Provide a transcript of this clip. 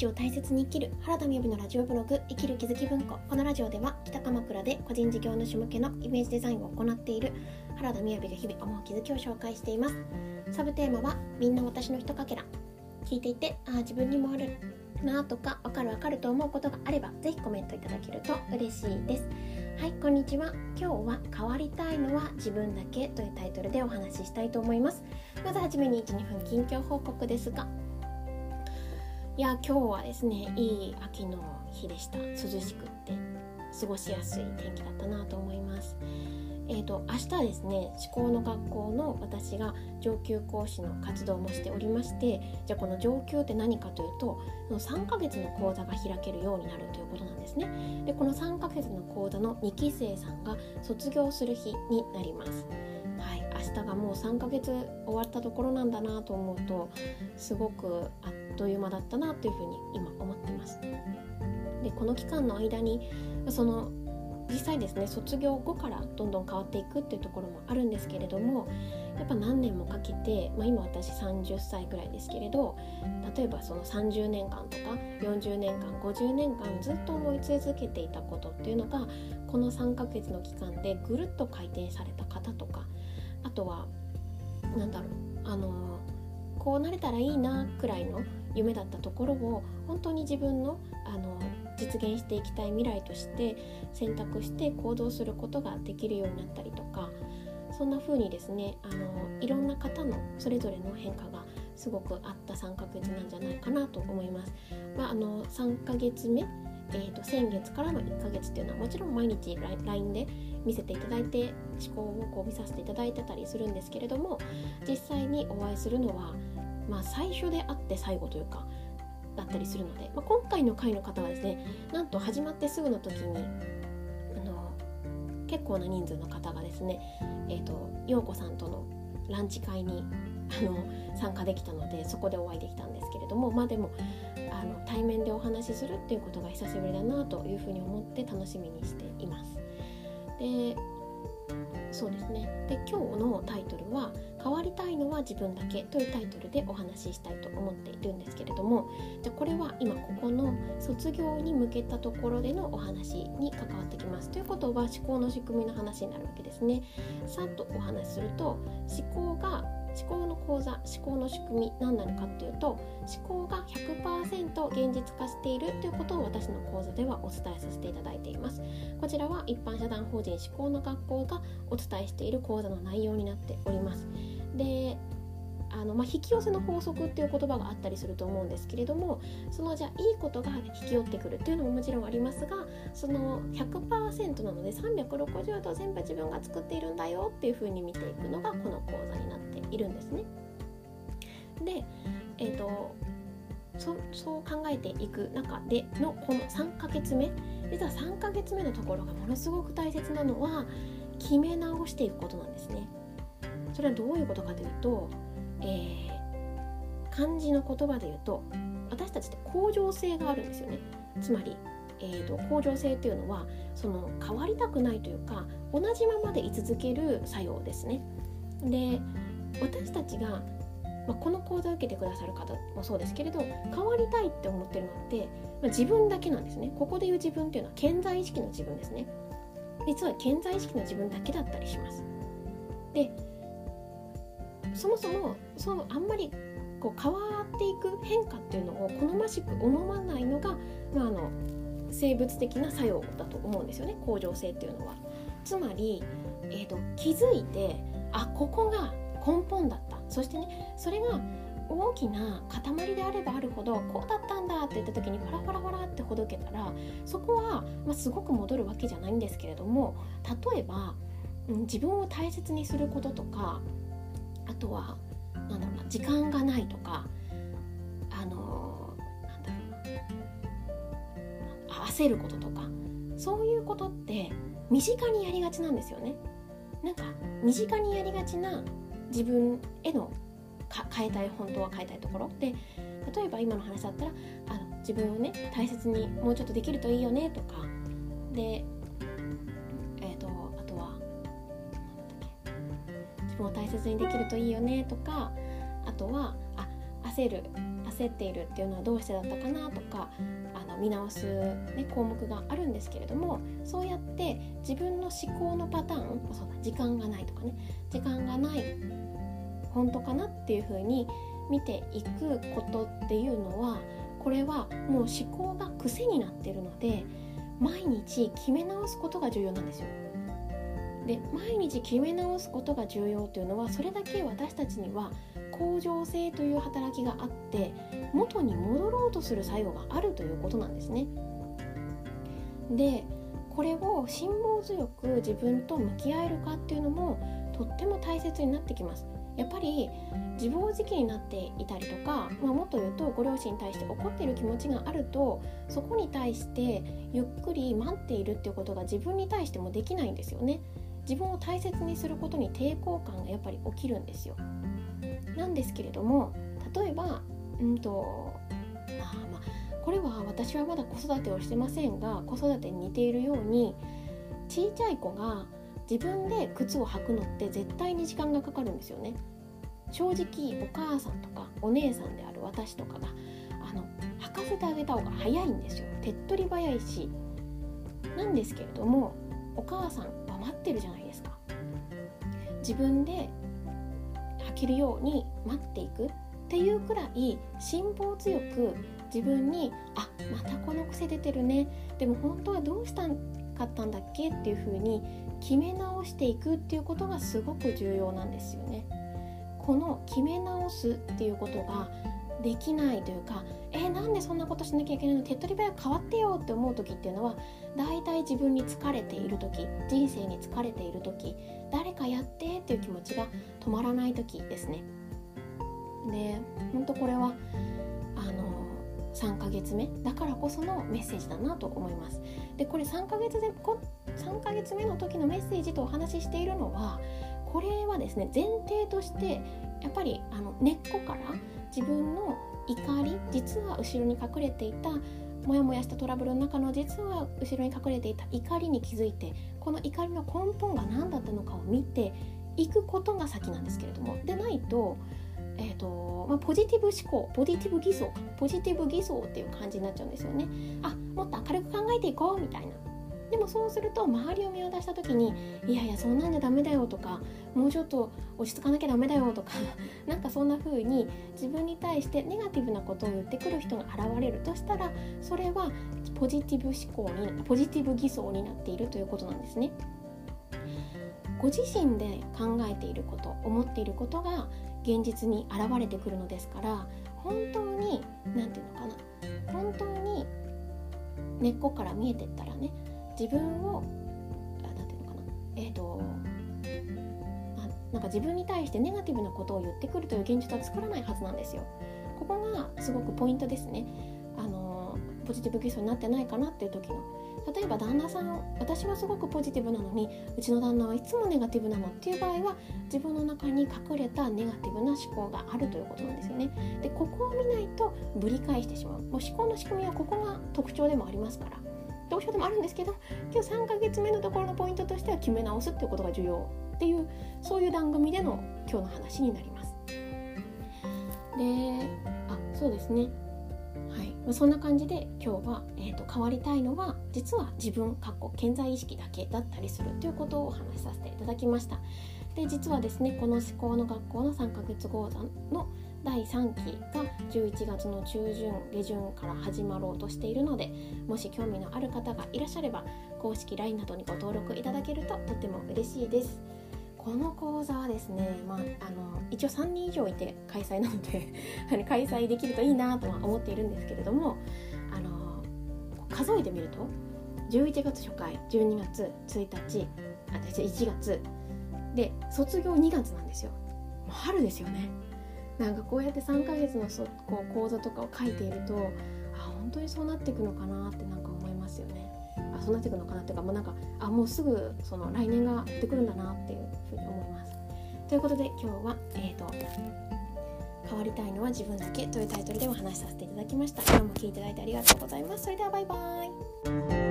日を大切に生きる原田美由のラジオブログ生きる気づき文庫。このラジオでは北鎌倉で個人事業主向けのイメージデザインを行っている原田美由が日々思う気づきを紹介しています。サブテーマはみんな私のひとかけら。聞いていてああ自分にもあるなとかわかるわかると思うことがあればぜひコメントいただけると嬉しいです。はいこんにちは。今日は変わりたいのは自分だけというタイトルでお話ししたいと思います。まずはじめに12分近況報告ですがいや今日はですねいい秋の日でした。涼しくって。過ごしやすい天気だったなと思います。えーと、明日ですね思考の学校の私が上級講師の活動もしておりましてじゃあこの上級って何かというとその3ヶ月の講座が開けるようになるということなんですね。でこの3ヶ月の講座の2期生さんが卒業する日になります。はい明日がもう3ヶ月終わったところなんだなと思うとすごくあっっという間だったなというふうに今思ってます。でこの期間の間にその実際ですね卒業後からどんどん変わっていくっていうところもあるんですけれどもやっぱ何年もかけて、まあ、今私30歳ぐらいですけれど例えばその30年間とか40年間50年間ずっと思い続けていたことっていうのがこの3ヶ月の期間でぐるっと回転された方とかあとは何だろうあのこうなれたらいいなくらいの夢だったところを本当に自分のあの実現していきたい未来として選択して行動することができるようになったりとかそんな風にですねあのいろんな方のそれぞれの変化がすごくあった3ヶ月なんじゃないかなと思います。まあ、あの3ヶ月目えーと、先月からの1ヶ月っていうのはもちろん毎日 LINE で見せていただいて思考をこう見させていただいてたりするんですけれども実際にお会いするのはまあ、最初であって最後というかだったりするので、まあ、今回の回の方はですねなんと始まってすぐの時にあの結構な人数の方がですね、えーと、陽子さんとのランチ会にあの参加できたのでそこでお会いできたんですけれどもまあでもあの対面でお話しするっていうことが久しぶりだなというふうに思って楽しみにしています。でそうですねで今日のタイトルは「自分だけ」というタイトルでお話ししたいと思っているんですけれどもじゃこれは今ここの卒業に向けたところでのお話に関わってきますということは思考の仕組みの話になるわけですね。さっとお話しすると思考が思考の講座思考の仕組み何なのかっていうと思考が100%現実化しているということを私の講座ではお伝えさせていただいています。こちらは一般社団法人思考の学校がお伝えしている講座の内容になっております。であのまあ、引き寄せの法則っていう言葉があったりすると思うんですけれどもそのじゃあいいことが引き寄ってくるっていうのももちろんありますがその100%なので360度全部自分が作っているんだよっていうふうに見ていくのがこの講座になっているんですね。で、えーと、そそう考えていく中でのこの3ヶ月目実は3ヶ月目のところがものすごく大切なのは決め直していくことなんですね。それはどういうことかというとえー、漢字の言葉で言うと私たちって恒常性があるんですよね。つまり、えーと、恒常性っていうのはその変わりたくないというか同じままで居続ける作用ですね。で私たちが、まあ、この講座を受けてくださる方もそうですけれど変わりたいって思ってるのって、まあ、自分だけなんですね。ここで言う自分っていうのは健在意識の自分ですね。実は健在意識の自分だけだったりします。でそもそもそうあんまりこう変わっていく変化っていうのを好ましく思わないのが、まあ、あの生物的な作用だと思うんですよね恒常性っていうのは。つまり、えーと、気づいてあここが根本だったそしてねそれが大きな塊であればあるほどこうだったんだって言った時にファラファラファラってほどけたらそこは、まあ、すごく戻るわけじゃないんですけれども例えば、自分を大切にすることとかあとはなんだろうな時間がないとかあのなんだろうな焦ることとかそういうことって身近にやりがちなんですよね。なんか身近にやりがちな自分への変えたい本当は変えたいところで例えば今の話だったらあの自分をね大切にもうちょっとできるといいよねとかで分を大切にできるといいよねとかあとはあ焦る焦っているっていうのはどうしてだったかなとかあの見直す、ね、項目があるんですけれどもそうやって自分の思考のパターンそうだ時間がないとかね時間がない本当かなっていうふうに見ていくことっていうのはこれはもう思考が癖になってるので毎日決め直すことが重要なんですよ。で毎日決め直すことが重要というのはそれだけ私たちには恒常性という働きがあって元に戻ろうとする作用があるということなんですね。でこれを辛抱強く自分と向き合えるかっていうのもとっても大切になってきます。やっぱり自暴自棄になっていたりとか、まあ、もっと言うとご両親に対して怒っている気持ちがあるとそこに対してゆっくり待っているっていうことが自分に対してもできないんですよね。自分を大切にすることに抵抗感がやっぱり起きるんですよ。なんですけれども例えばうんとあまあこれは私はまだ子育てをしてませんが子育てに似ているようにちいちゃい子が自分で靴を履くのって絶対に時間がかかるんですよね。正直お母さんとかお姉さんである私とかがあの履かせてあげた方が早いんですよ手っ取り早いしなんですけれどもお母さん待ってるじゃないですか自分で履けるように待っていくっていうくらい辛抱強く自分にあまたこの癖出てるねでも本当はどうしたかったんだっけっていう風に決め直していくっていうことがすごく重要なんですよね。この決め直すっていうことができないというかえー、なんでそんなことしなきゃいけないの？手っ取り早く変わってよって思う時っていうのは大体自分に疲れている時人生に疲れている時誰かやってっていう気持ちが止まらない時ですね。で本当これはあの3ヶ月目だからこそのメッセージだなと思います。でこれ3ヶ月でこ3ヶ月目の時のメッセージとお話ししているのはこれはですね前提としてやっぱりあの根っこから自分の怒り実は後ろに隠れていたモヤモヤしたトラブルの中の実は後ろに隠れていた怒りに気づいてこの怒りの根本が何だったのかを見ていくことが先なんですけれども。でないと,、えーとまあ、ポジティブ思考ポジティブ偽装ポジティブ偽装っていう感じになっちゃうんですよね。あもっと明るく考えていこうみたいな。でもそうすると周りを見渡した時にいやいやそんなんじゃダメだよとかもうちょっと落ち着かなきゃダメだよとか なんかそんな風に自分に対してネガティブなことを言ってくる人が現れるとしたらそれはポジティブ思考にポジティブ偽装になっているということなんですね。ご自身で考えていること思っていることが現実に現れてくるのですから本当に何て言うのかな本当に根っこから見えてったらね自分を何て言うのかなえっ、ー、となんか自分に対してネガティブなことを言ってくるという現実は作らないはずなんですよ。ここがすごくポイントですね。あのポジティブ基礎になってないかなっていう時の例えば旦那さん私はすごくポジティブなのにうちの旦那はいつもネガティブなのっていう場合は自分の中に隠れたネガティブな思考があるということなんですよね。でここを見ないとぶり返してしまうもう思考の仕組みはここが特徴でもありますからどうしようでもあるんですけど今日3ヶ月目のところのポイントとしては決め直すっていうことが重要っていうそういう番組での今日の話になります。であそうですねはいまあ、そんな感じで今日は、えーと、変わりたいのは実は自分かっこ健在意識だけだったりするということをお話しさせていただきましたで実はですねこの思考の学校の3ヶ月講座の第3期が11月の中旬下旬から始まろうとしているのでもし興味のある方がいらっしゃれば公式 LINE などにご登録いただけるととても嬉しいです。この講座はですね、まあ、あの一応3人以上いて開催なので 開催できるといいなとは思っているんですけれどもあの数えてみると11月初回12月1日あ1月。で卒業2月なんですよ。もう春ですよね。なんかこうやって3ヶ月のそこう講座とかを書いているとあ本当にそうなっていくのかなってなんか思いますよね。あそうなっていくのかなっていうかもうなんかあもうすぐその来年がやってくるんだなっていうふうに思います。ということで今日はえ、ー、と変わりたいのは自分だけというタイトルでお話しさせていただきました。今日も聞いていただいてありがとうございます。それではバイバイ。